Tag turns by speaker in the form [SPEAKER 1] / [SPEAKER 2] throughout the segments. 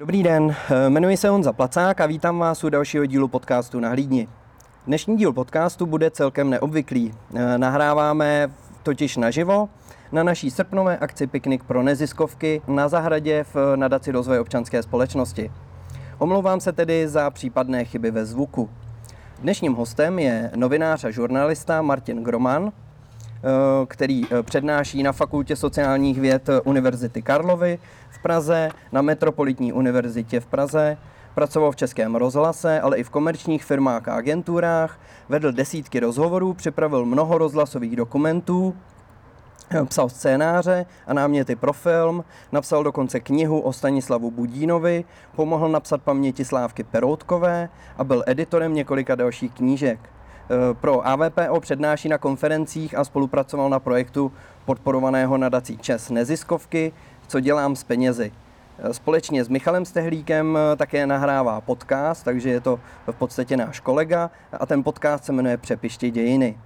[SPEAKER 1] Dobrý den, jmenuji se Honza Placák a vítám vás u dalšího dílu podcastu Nahlídni. Dnešní díl podcastu bude celkem neobvyklý. Nahráváme totiž naživo na naší srpnové akci Piknik pro neziskovky na zahradě v nadaci rozvoje občanské společnosti. Omlouvám se tedy za případné chyby ve zvuku. Dnešním hostem je novinář a žurnalista Martin Groman, Eh, který eh, přednáší na Fakultě sociálních věd Univerzity Karlovy Praze, na Metropolitní univerzitě v Praze, pracoval v Českém rozhlase, ale i v komerčních firmách a agenturách, vedl desítky rozhovorů, připravil mnoho rozhlasových dokumentů, psal scénáře a náměty pro film, napsal dokonce knihu o Stanislavu Budínovi, pomohl napsat paměti Slávky Peroutkové a byl editorem několika dalších knížek. Eh, pro AVPO přednáší na konferencích a spolupracoval na projektu podporovaného nadací ČES neziskovky, co dělám s penězi. Společně s Michalem Stehlíkem eh, také nahrává podcast, takže je to v podstatě náš kolega a ten podcast se jmenuje Přepiště dějiny.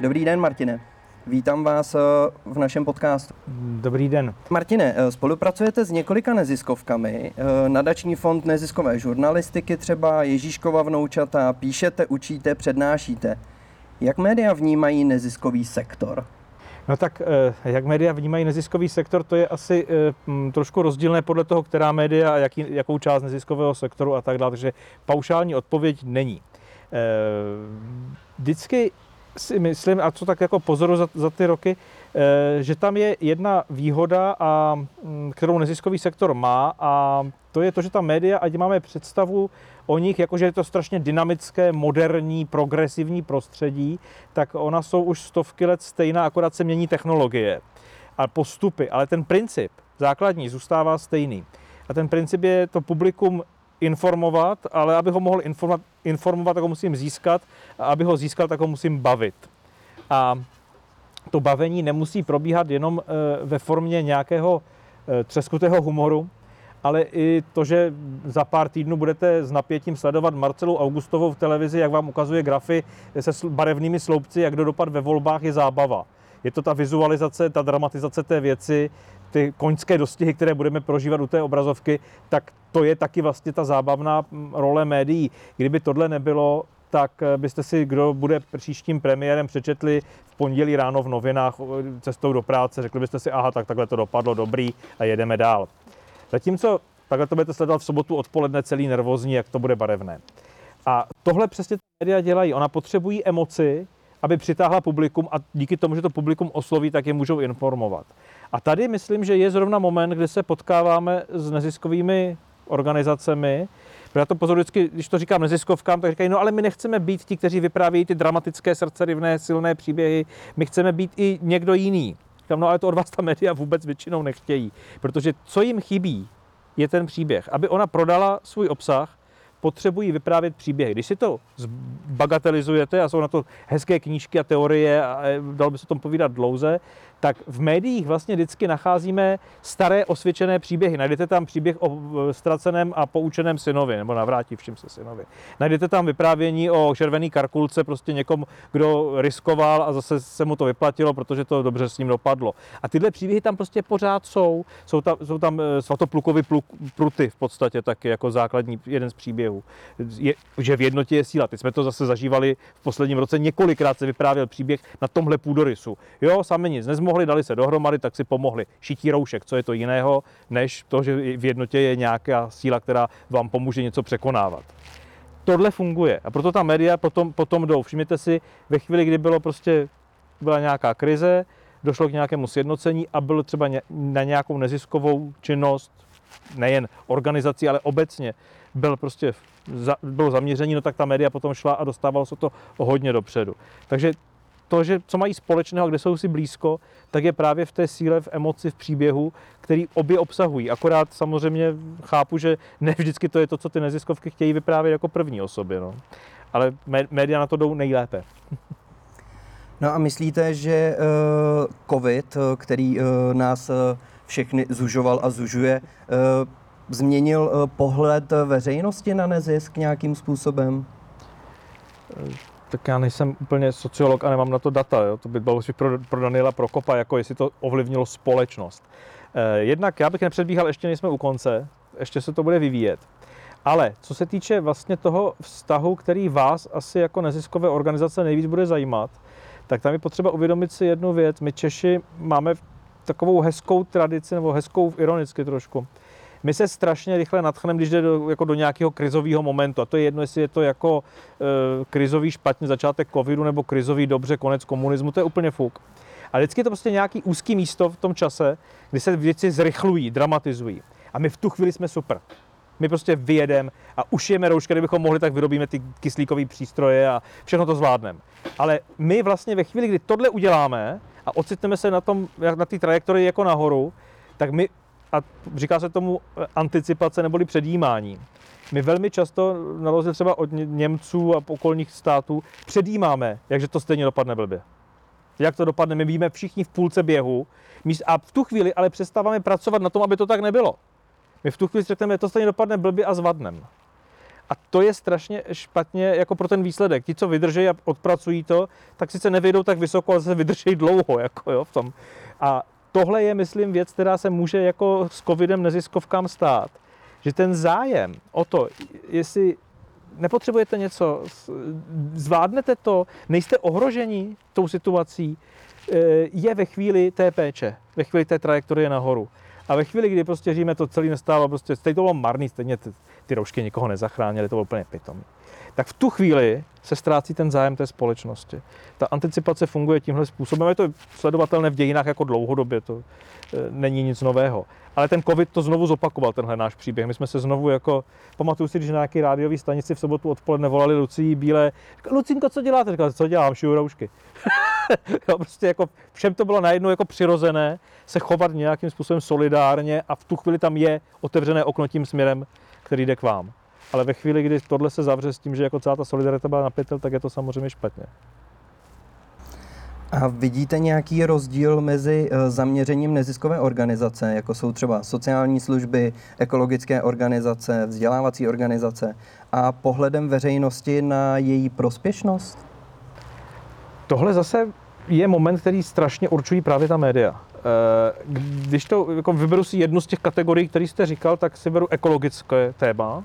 [SPEAKER 1] Dobrý den, Martine. Vítám vás eh, v našem podcastu.
[SPEAKER 2] Dobrý den.
[SPEAKER 1] Martine, eh, spolupracujete s několika neziskovkami, eh, nadační fond neziskové žurnalistiky třeba, Ježíškova vnoučata, píšete, učíte, přednášíte. Jak média vnímají neziskový sektor?
[SPEAKER 2] No tak jak média vnímají neziskový sektor, to je asi trošku rozdílné podle toho, která média a jaký, jakou část neziskového sektoru a tak dále, takže paušální odpověď není. Vždycky si myslím, a co tak jako pozoru za, za ty roky, eh, že tam je jedna výhoda, a, mm, kterou neziskový sektor má a to je to, že ta média, ať máme představu o nich, jakože je to strašně dynamické, moderní, progresivní prostředí, tak ona jsou už stovky let stejná, akorát se mění technologie a postupy, ale ten princip základní zůstává stejný. A ten princip je to publikum informovat, ale aby ho mohl informovat, informovat, tak ho musím získat a aby ho získal, tak ho musím bavit. A to bavení nemusí probíhat jenom eh, ve formě nějakého eh, třeskutého humoru, ale i to, že za pár týdnů budete s napětím sledovat Marcelu Augustovou v televizi, jak vám ukazuje grafy se barevnými sloupci, jak kdo dopad ve volbách, je zábava. Je to ta vizualizace, ta dramatizace té věci, ty koňské dostihy, které budeme prožívat u té obrazovky, tak to je taky vlastně ta zábavná role médií. Kdyby tohle nebylo, tak eh, byste si, kdo bude příštím premiérem, přečetli v pondělí ráno v novinách cestou do práce, řekli byste si, aha, tak takhle to dopadlo, dobrý a jedeme dál. Zatímco takhle to budete sledovat v sobotu odpoledne celý nervózní, jak to bude barevné. A tohle přesně média dělají. Ona potřebují emoci, aby přitáhla publikum a díky tomu, že to publikum osloví, tak je můžou informovat. A tady myslím, že je zrovna moment, kdy se potkáváme s neziskovými organizacemi, já to pozoruji vždycky, když to říkám neziskovkám, tak říkají, no ale my nechceme být ti, kteří vyprávějí ty dramatické, srdcerivné, silné příběhy, my chceme být i někdo jiný. Říkám, no ale to od vás ta média vůbec většinou nechtějí, protože co jim chybí, je ten příběh. Aby ona prodala svůj obsah, potřebují vyprávět příběhy. Když si to bagatelizujete a jsou na to hezké knížky a teorie a dalo by se tom povídat dlouze, tak v médiích vlastně vždycky nacházíme staré osvědčené příběhy. Najdete tam příběh o ztraceném a poučeném synovi, nebo navrátivším se synovi. Najdete tam vyprávění o červený karkulce, prostě někom, kdo riskoval a zase se mu to vyplatilo, protože to dobře s ním dopadlo. A tyhle příběhy tam prostě pořád jsou. Jsou tam, jsou tam eh, svatoplukovy pruty v podstatě taky jako základní jeden z příběhů. Je, že v jednotě je síla. Teď jsme to zase zažívali v posledním roce. Několikrát se vyprávěl příběh na tomhle půdorysu. Jo, sami nic nezmohli nemohli, dali se dohromady, tak si pomohli. Šití roušek, co je to jiného, než to, že v jednotě je nějaká síla, která vám pomůže něco překonávat. Tohle funguje a proto ta média potom, potom jdou. Všimněte si, ve chvíli, kdy bylo prostě, byla nějaká krize, došlo k nějakému sjednocení a bylo třeba na nějakou neziskovou činnost, nejen organizací, ale obecně, byl prostě bylo zaměření, no tak ta média potom šla a dostávalo se to hodně dopředu. Takže to, že co mají společného, kde jsou si blízko, tak je právě v té síle, v emoci, v příběhu, který obě obsahují. Akorát samozřejmě chápu, že ne vždycky to je to, co ty neziskovky chtějí vyprávět jako první osoby. No. Ale média na to jdou nejlépe.
[SPEAKER 1] No a myslíte, že uh, COVID, eh, který uh, nás všechny zužoval a zužuje, změnil pohled veřejnosti na nezisk nějakým způsobem?
[SPEAKER 2] Tak já nejsem úplně sociolog a nemám na to data. Jo? To by bylo pro, pro Daniela Prokopa, jako jestli to ovlivnilo společnost. Eh, jednak já bych nepředbíhal, ještě nejsme u konce, ještě se to bude vyvíjet. Ale co se týče vlastně toho vztahu, který vás asi jako neziskové organizace nejvíc bude zajímat, tak tam je potřeba uvědomit si jednu věc. My Češi máme takovou hezkou tradici, nebo hezkou ironicky trošku. My se strašně rychle natchneme, když jde do, jako do nějakého krizového momentu. A to je jedno, jestli je to jako e, krizový špatně začátek covidu nebo krizový dobře konec komunismu, to je úplně fuk. A vždycky je to prostě nějaký úzký místo v tom čase, kdy se věci zrychlují, dramatizují. A my v tu chvíli jsme super. My prostě vyjedeme a ušijeme roušky, kdybychom mohli, tak vyrobíme ty kyslíkové přístroje a všechno to zvládneme. Ale my vlastně ve chvíli, kdy tohle uděláme a ocitneme se na tom, na té trajektorii jako nahoru, tak my, a říká se tomu anticipace neboli předjímání, my velmi často, na rozdíl třeba od Němců a okolních států, předjímáme, jakže to stejně dopadne blbě. Jak to dopadne, my víme všichni v půlce běhu a v tu chvíli ale přestáváme pracovat na tom, aby to tak nebylo. My v tu chvíli řekneme, to stejně dopadne blbě a zvadnem. A to je strašně špatně jako pro ten výsledek. Ti, co vydrží a odpracují to, tak sice nevyjdou tak vysoko, ale se vydrží dlouho jako jo, v tom. A tohle je, myslím, věc, která se může jako s covidem neziskovkám stát. Že ten zájem o to, jestli nepotřebujete něco, zvládnete to, nejste ohroženi tou situací, eh, je ve chvíli té péče, ve chvíli té trajektorie nahoru. A ve chvíli, kdy prostě říjeme, to celý nestálo, prostě stejně to bylo marný, stejně ty, ty roušky nikoho nezachránily, to bylo úplně pitomý. Tak v tu chvíli se ztrácí ten zájem té společnosti. Ta anticipace funguje tímhle způsobem. Je to sledovatelné v dějinách jako dlouhodobě, to e, není nic nového. Ale ten covid to znovu zopakoval, tenhle náš příběh. My jsme se znovu jako, pamatuju si, když na nějaké rádiové stanici v sobotu odpoledne volali Lucii Bílé, Lucinko, co děláte? Říkala, co dělám, šiju roušky. jo, prostě jako všem to bylo najednou jako přirozené se chovat nějakým způsobem solidárně a v tu chvíli tam je otevřené okno tím směrem, který jde k vám. Ale ve chvíli, kdy tohle se zavře s tím, že jako celá ta solidarita byla na pytel, tak je to samozřejmě špatně.
[SPEAKER 1] A vidíte nějaký rozdíl mezi eh, zaměřením neziskové organizace, jako jsou třeba sociální služby, ekologické organizace, vzdělávací organizace, a pohledem veřejnosti na její prospěšnost?
[SPEAKER 2] Tohle zase je moment, který strašně určují právě ta média. Eh, když to jako vyberu si jednu z těch kategorií, které jste říkal, tak si beru ekologické téma.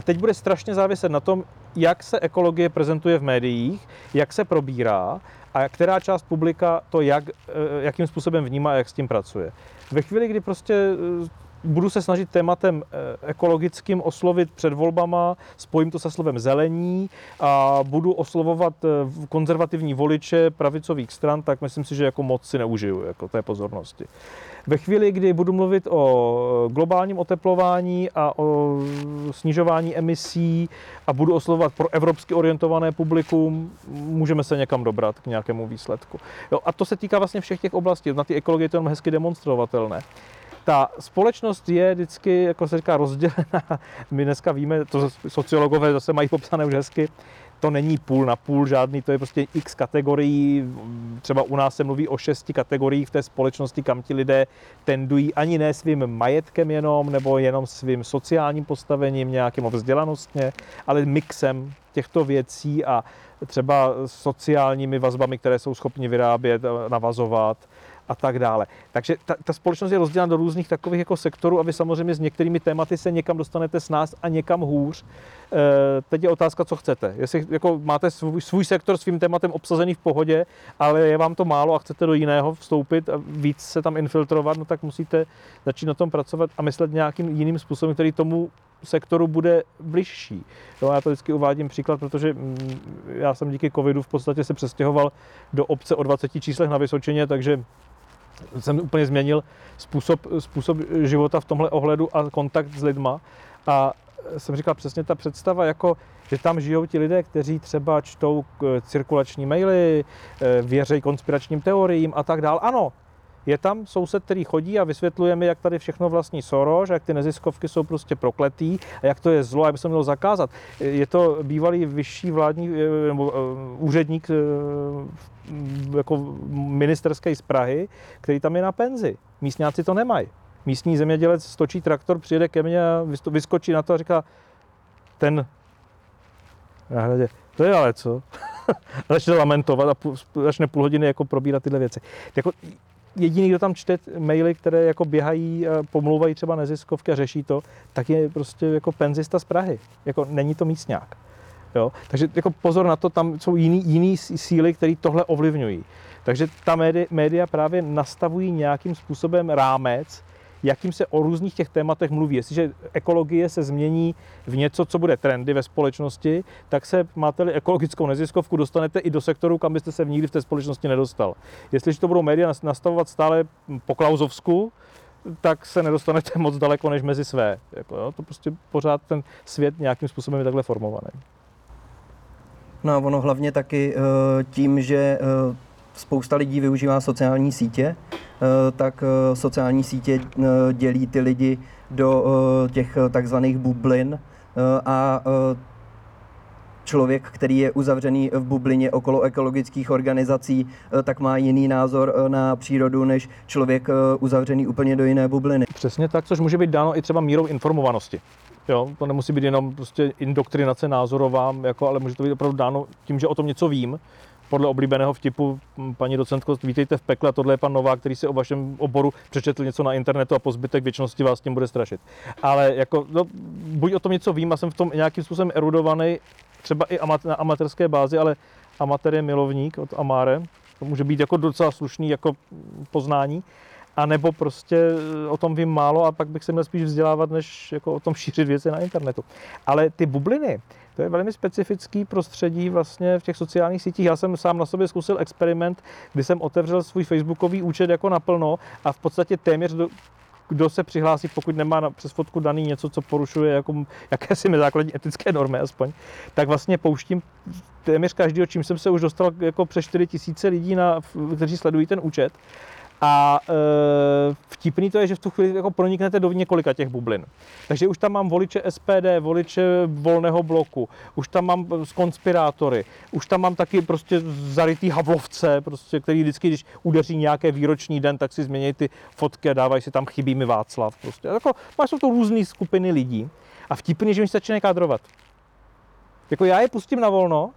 [SPEAKER 2] A teď bude strašně záviset na tom, jak se ekologie prezentuje v médiích, jak se probírá a která část publika to jak, eh, jakým způsobem vnímá a jak s tím pracuje. Ve chvíli, kdy prostě eh, budu se snažit tématem eh, ekologickým oslovit před volbama, spojím to se slovem zelení a budu oslovovat konzervativní voliče pravicových stran, tak myslím si, že jako moc si neužiju jako té pozornosti. Ve chvíli, kdy budu mluvit o globálním oteplování a o snižování emisí a budu oslovovat pro evropsky orientované publikum, můžeme se někam dobrat k nějakému výsledku. Jo, a to se týká vlastně všech těch oblastí. Na ty ekologie to je hezky demonstrovatelné ta společnost je vždycky, jako se říká, rozdělená. My dneska víme, to sociologové zase mají popsané už hezky, to není půl na půl žádný, to je prostě x kategorií. Třeba u nás se mluví o šesti kategoriích v té společnosti, kam ti lidé tendují ani ne svým majetkem jenom, nebo jenom svým sociálním postavením, nějakým vzdělanostně, ale mixem těchto věcí a třeba sociálními vazbami, které jsou schopni vyrábět, navazovat a tak dále. Takže ta, ta společnost je rozdělena do různých takových jako sektorů a vy samozřejmě s některými tématy se někam dostanete s nás a někam hůř. E, teď je otázka, co chcete. Jestli jako máte svůj, svůj sektor svým tématem obsazený v pohodě, ale je vám to málo a chcete do jiného vstoupit a víc se tam infiltrovat, no tak musíte začít na tom pracovat a myslet nějakým jiným způsobem, který tomu sektoru bude bližší. No, já to vždycky uvádím příklad, protože mm, já jsem díky covidu v podstatě se přestěhoval do obce o 20 číslech na Vysočině, takže jsem úplně změnil způsob, způsob života v tomhle ohledu a kontakt s lidma. A jsem říkal přesně ta představa, jako, že tam žijou ti lidé, kteří třeba čtou eh, cirkulační maily, eh, věří konspiračním teoriím a tak dál. Ano, je tam soused, který chodí a vysvětluje mi, jak tady všechno vlastní Soros, jak ty neziskovky jsou prostě prokletý a jak to je zlo, aby se mělo zakázat. Je to bývalý vyšší vládní eh, nebo úředník jako ministerský z Prahy, který tam je na penzi. Místňáci to nemají. Místní zemědělec stočí traktor, přijede ke mně a vyskočí na to a říká, ten na hradě, To je ale co? začne lamentovat a začne půl hodiny jako probírat tyhle věci. Jako jediný, kdo tam čte maily, které jako běhají, a pomlouvají třeba neziskovky a řeší to, tak je prostě jako penzista z Prahy. Jako není to místňák. Jo? Takže jako pozor na to, tam jsou jiný, jiný síly, které tohle ovlivňují. Takže ta média, právě nastavují nějakým způsobem rámec, jakým se o různých těch tématech mluví. Jestliže ekologie se změní v něco, co bude trendy ve společnosti, tak se máte ekologickou neziskovku, dostanete i do sektoru, kam byste se nikdy v té společnosti nedostal. Jestliže to budou média nastavovat stále po Klauzovsku, tak se nedostanete moc daleko než mezi své. Jako, jo? To prostě pořád ten svět nějakým způsobem je takhle formovaný.
[SPEAKER 1] No a ono hlavně taky eh, tím, že eh, spousta lidí využívá sociální sítě, Eh, tak sociální sítě dělí ty lidi do těch takzvaných bublin a člověk, který je uzavřený v bublině okolo ekologických organizací, tak má jiný názor na přírodu než člověk uzavřený úplně do jiné bubliny.
[SPEAKER 2] Přesně tak, což může být dáno i třeba mírou informovanosti. Jo, to nemusí být jenom prostě indoktrinace názorová, jako, ale může to být opravdu dáno tím, že o tom něco vím. Podle oblíbeného vtipu, paní docentko, vítejte v pekle, tohle je pan Novák, který si o vašem oboru přečetl něco na internetu a po zbytek věčnosti vás tím bude strašit. Ale jako, no, buď o tom něco vím a jsem v tom nějakým způsobem erudovaný, třeba i na amatérské bázi, ale amatér je milovník od Amáre, to může být jako docela slušný jako poznání, a nebo prostě o tom vím málo a pak bych se měl spíš vzdělávat, než jako o tom šířit věci na internetu. Ale ty bubliny, to je velmi specifický prostředí vlastně v těch sociálních sítích. Já jsem sám na sobě zkusil experiment, kdy jsem otevřel svůj facebookový účet jako naplno a v podstatě téměř do, kdo se přihlásí, pokud nemá na, přes fotku daný něco, co porušuje jako, jakési základní etické normy aspoň, tak vlastně pouštím téměř každý, čím jsem se už dostal jako přes 4 tisíce lidí, na, kteří sledují ten účet. A e, vtipný to je, že v tu chvíli jako proniknete do několika těch bublin. Takže už tam mám voliče SPD, voliče volného bloku, už tam mám z konspirátory, už tam mám taky prostě zarytý havlovce, prostě, který vždycky, když udeří nějaké výroční den, tak si změní ty fotky a dávají si tam chybí mi Václav. Prostě. Jako, máš to různé skupiny lidí a vtipný, že mi se začínají kádrovat. Jako já je pustím na volno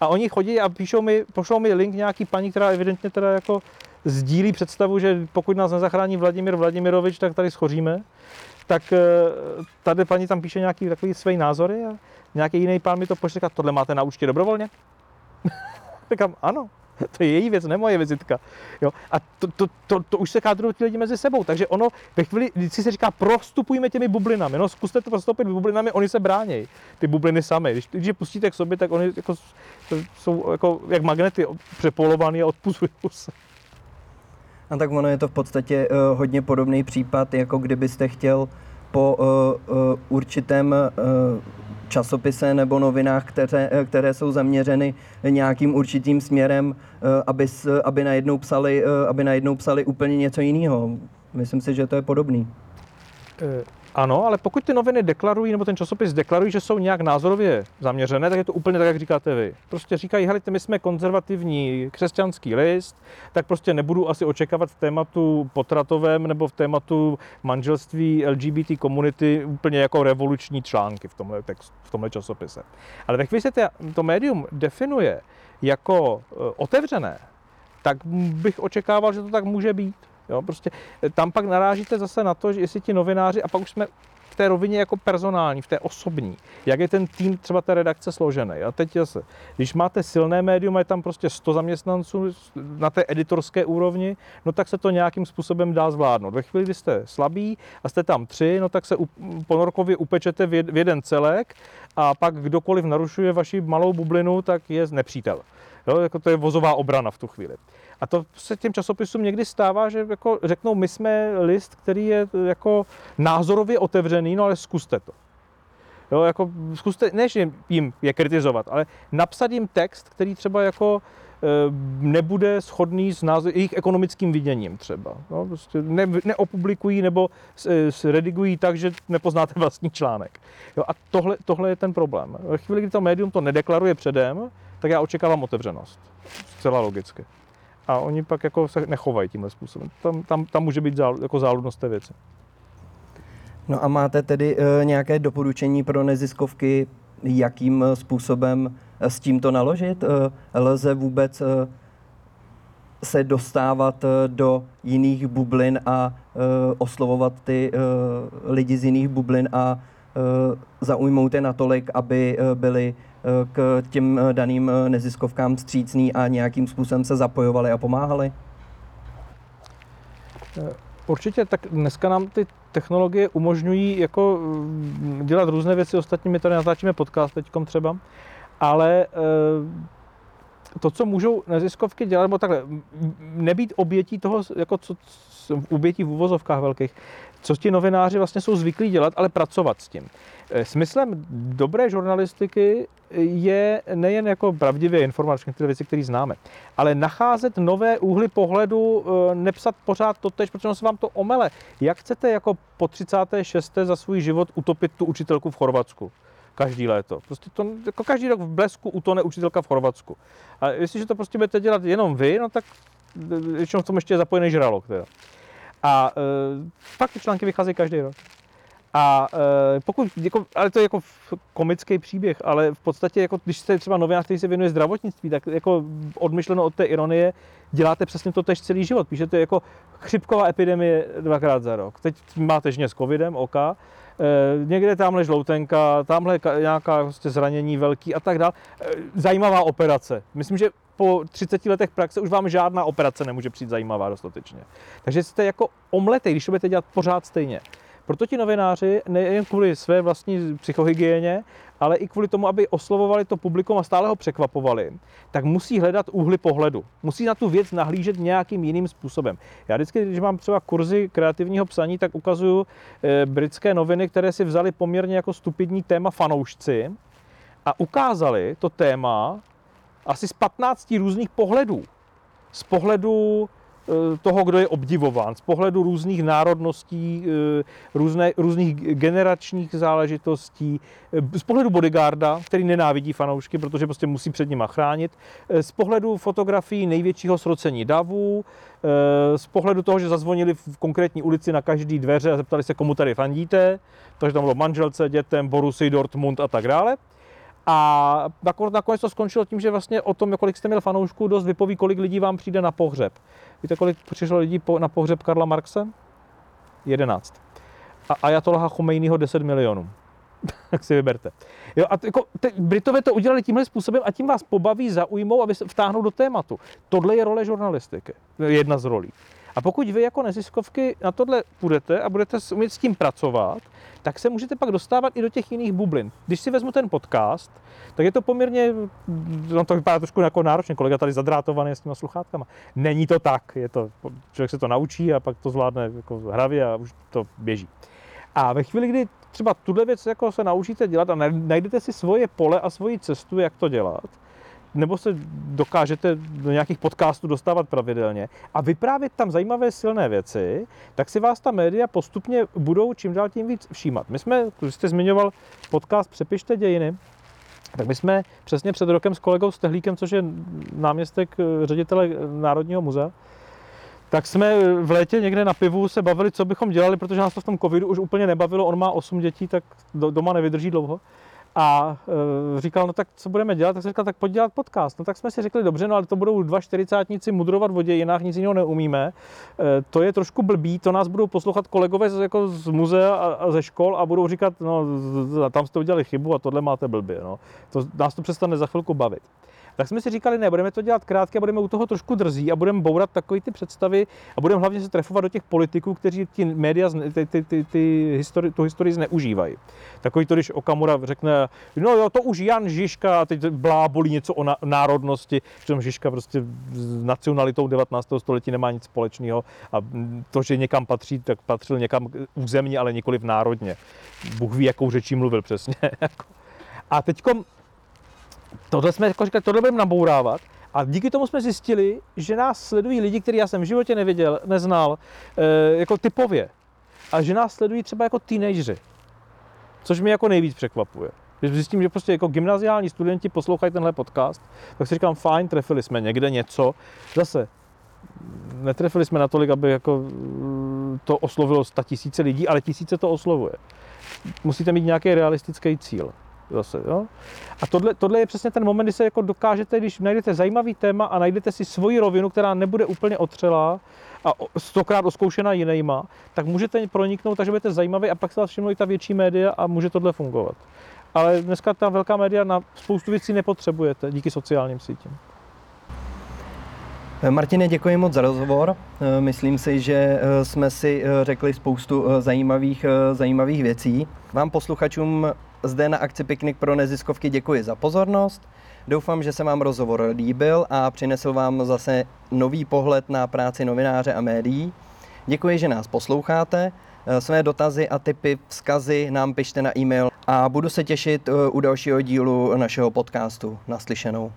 [SPEAKER 2] a oni chodí a píšou mi, pošlou mi link nějaký paní, která evidentně teda jako sdílí představu, že pokud nás nezachrání Vladimír Vladimirovič, tak tady schoříme, tak eh, tady paní tam píše nějaký takový své názory a nějaký jiný pán mi to pošle, tohle máte na účtě dobrovolně? Říkám, ano, to je její věc, ne moje vizitka. Jo? A to, to, to, to už se kádrují ti lidi mezi sebou. Takže ono ve chvíli, vždycky se říká, prostupujme těmi bublinami. No zkuste to prostoupit bublinami, oni se brání. Ty bubliny sami. Když, když je pustíte k sobě, tak oni jako, jsou jako, jak magnety přepolovaný a odpuzují se.
[SPEAKER 1] A tak ono je to v podstatě uh, hodně podobný případ, jako kdybyste chtěl po uh, uh, určitém uh, časopise nebo novinách, které, které jsou zaměřeny nějakým určitým směrem, aby, aby, najednou psali, aby najednou psali úplně něco jiného. Myslím si, že to je podobný.
[SPEAKER 2] Ano, ale pokud ty noviny deklarují, nebo ten časopis deklarují, že jsou nějak názorově zaměřené, tak je to úplně tak, jak říkáte vy. Prostě říkají, hele, my jsme konzervativní křesťanský list, tak prostě nebudu asi očekávat v tématu potratovém nebo v tématu manželství LGBT komunity úplně jako revoluční články v tomhle, text, v tomhle časopise. Ale ve chvíli se to médium definuje jako e, otevřené, tak bych očekával, že to tak může být. Jo, prostě eh, tam pak narážíte zase na to, že jestli ti novináři, a pak už jsme v té rovině jako personální, v té osobní, jak je ten tým třeba té redakce složený. A teď zase, když máte silné médium, je tam prostě 100 zaměstnanců na té editorské úrovni, no tak se to nějakým způsobem dá zvládnout. Ve chvíli, kdy jste slabí a jste tam tři, no tak se ponorkově upečete v jeden celek a pak kdokoliv narušuje vaši malou bublinu, tak je nepřítel. Jo, jako to je vozová obrana v tu chvíli. A to se těm časopisům někdy stává, že jako řeknou, my jsme list, který je jako názorově otevřený, no ale zkuste to. Jo, jako zkuste, než jim je kritizovat, ale napsat jim text, který třeba jako e, nebude shodný s názor, jejich ekonomickým viděním třeba. No, prostě ne, neopublikují nebo s, redigují tak, že nepoznáte vlastní článek. Jo, a tohle, tohle je ten problém. Ve chvíli, kdy to médium to nedeklaruje předem, tak já očekávám otevřenost. Zcela logicky a oni pak jako se nechovají tímhle způsobem. Tam, tam, tam může být zál, jako záludnost té věci.
[SPEAKER 1] No a máte tedy e, nějaké doporučení pro neziskovky, jakým způsobem s tímto naložit? Lze vůbec se dostávat do jiných bublin a oslovovat ty lidi z jiných bublin a zaujmout je natolik, aby byli k těm daným neziskovkám střícný a nějakým způsobem se zapojovali a pomáhali?
[SPEAKER 2] Určitě, tak dneska nám ty technologie umožňují jako mm, dělat různé věci, ostatní my tady natáčíme podcast teďkom třeba, ale eh, to, co můžou neziskovky dělat, nebo takhle, nebýt obětí toho, jako co, obětí v uvozovkách velkých, co ti novináři vlastně jsou zvyklí dělat, ale pracovat s tím. Eh, smyslem dobré žurnalistiky je nejen jako pravdivě informovat všechny ty věci, které známe, ale nacházet nové úhly pohledu, eh, nepsat pořád to tež, protože se vám to omele. Jak chcete jako po 36. za svůj život utopit tu učitelku v Chorvatsku? Každý léto. Prostě to, jako každý rok v blesku utone učitelka v Chorvatsku. A jestliže to prostě budete dělat jenom vy, no tak eh, většinou v tom ještě je zapojený žralok. Teda. A e, fakt ty články vycházejí každý rok. A e, pokud, jako, ale to je jako komický příběh, ale v podstatě, jako, když jste třeba novinář, který se věnuje zdravotnictví, tak jako odmyšleno od té ironie, děláte přesně to tež celý život. Píšete jako chřipková epidemie dvakrát za rok. Teď máte žně s covidem, oka, e, někde tamhle žloutenka, tamhle nějaká prostě zranění velký a tak dále. Zajímavá operace. Myslím, že po 30 letech praxe už vám žádná operace nemůže přijít zajímavá dostatečně. Takže jste jako omletej, když to budete dělat pořád stejně. Proto ti novináři nejen kvůli své vlastní psychohygieně, ale i kvůli tomu, aby oslovovali to publikum a stále ho překvapovali, tak musí hledat úhly pohledu. Musí na tu věc nahlížet nějakým jiným způsobem. Já vždycky, když mám třeba kurzy kreativního psaní, tak ukazuju e, britské noviny, které si vzali poměrně jako stupidní téma fanoušci a ukázali to téma asi z 15 různých pohledů. Z pohledu eh, toho, kdo je obdivován, z pohledu různých národností, eh, různé, různých generačních záležitostí, eh, z pohledu bodyguarda, který nenávidí fanoušky, protože prostě musí před nima chránit, z pohledu fotografií největšího srocení davů, z pohledu toho, že zazvonili v konkrétní ulici na každý dveře a zeptali se, komu tady fandíte, takže tam bylo manželce, dětem, Borusy, Dortmund a tak dále. A nakonec to skončilo tím, že vlastně o tom, kolik jste měl fanoušků, dost vypoví, kolik lidí vám přijde na pohřeb. Víte, kolik přišlo lidí na pohřeb Karla Marxe? 11. A Ayatollaha Chomejního 10 milionů. tak si vyberte. Jo, a jako, te, Britové to udělali tímhle způsobem a tím vás pobaví, zaujmou, se vtáhnou do tématu. Tohle je role žurnalistiky. Jedna z rolí. A pokud vy jako neziskovky na tohle půjdete a budete umět s tím pracovat, tak se můžete pak dostávat i do těch jiných bublin. Když si vezmu ten podcast, tak je to poměrně, no to vypadá trošku jako náročně, kolega tady zadrátovaný s těma sluchátkama. Není to tak, je to, člověk se to naučí a pak to zvládne jako hravě a už to běží. A ve chvíli, kdy třeba tuhle věc jako se naučíte dělat a najdete si svoje pole a svoji cestu, jak to dělat, nebo se dokážete do nějakých podcastů dostávat pravidelně a vyprávět tam zajímavé silné věci, tak si vás ta média postupně budou čím dál tím víc všímat. My jsme, když jste zmiňoval podcast Přepište dějiny, tak my jsme přesně před rokem s kolegou Stehlíkem, což je náměstek eh, ředitele Národního muzea, tak jsme v létě někde na pivu se bavili, co bychom dělali, protože nás to v tom covidu už úplně nebavilo. On má 8 dětí, tak doma nevydrží dlouho. A e, říkal, no tak co budeme dělat? Tak jsem říkal, tak pojď dělat podcast. No tak jsme si řekli, dobře, no ale to budou dva čtyřicátníci mudrovat v jinak nic jiného neumíme. E, to je trošku blbý, to nás budou poslouchat kolegové z, jako z muzea a, a ze škol a budou říkat, no tam jste udělali chybu a tohle máte blbě. No. To, nás to přestane za chvilku bavit. Tak jsme si říkali, ne, budeme to dělat krátké, budeme u toho trošku drzí a budeme bourat takové ty představy a budeme hlavně se trefovat do těch politiků, kteří ti média, ty, ty, ty, ty histori, tu historii zneužívají. Takový to, když Okamura řekne, no jo, to už Jan Žižka a teď blábolí něco o národnosti, že Žižka prostě s nacionalitou 19. století nemá nic společného a to, že někam patří, tak patřil někam územně, ale nikoli v národně. Bůh ví, jakou řečí mluvil přesně. A teďkom tohle jsme jako říkali, tohle budeme nabourávat. A díky tomu jsme zjistili, že nás sledují lidi, který já jsem v životě neviděl, neznal, e, jako typově. A že nás sledují třeba jako teenageři. Což mě jako nejvíc překvapuje. Když zjistím, že prostě jako gymnaziální studenti poslouchají tenhle podcast, tak si říkám, fajn, trefili jsme někde něco. Zase, netrefili jsme natolik, aby jako to oslovilo sta tisíce lidí, ale tisíce to oslovuje. Musíte mít nějaký realistický cíl. Zase. Jo? A tohle, tohle je přesně ten moment, kdy se jako dokážete, když najdete zajímavý téma a najdete si svoji rovinu, která nebude úplně otřelá a stokrát oskoušená jinýma, tak můžete proniknout, takže budete zajímavý a pak se vás všimnou i ta větší média a může tohle fungovat. Ale dneska ta velká média na spoustu věcí nepotřebujete díky sociálním sítím.
[SPEAKER 1] Martine, děkuji moc za rozhovor. Myslím si, že jsme si řekli spoustu zajímavých, zajímavých věcí. Vám posluchačům zde na akci Piknik pro neziskovky děkuji za pozornost. Doufám, že se vám rozhovor líbil a přinesl vám zase nový pohled na práci novináře a médií. Děkuji, že nás posloucháte. Své dotazy a typy, vzkazy nám pište na e-mail a budu se těšit u dalšího dílu našeho podcastu. Naslyšenou.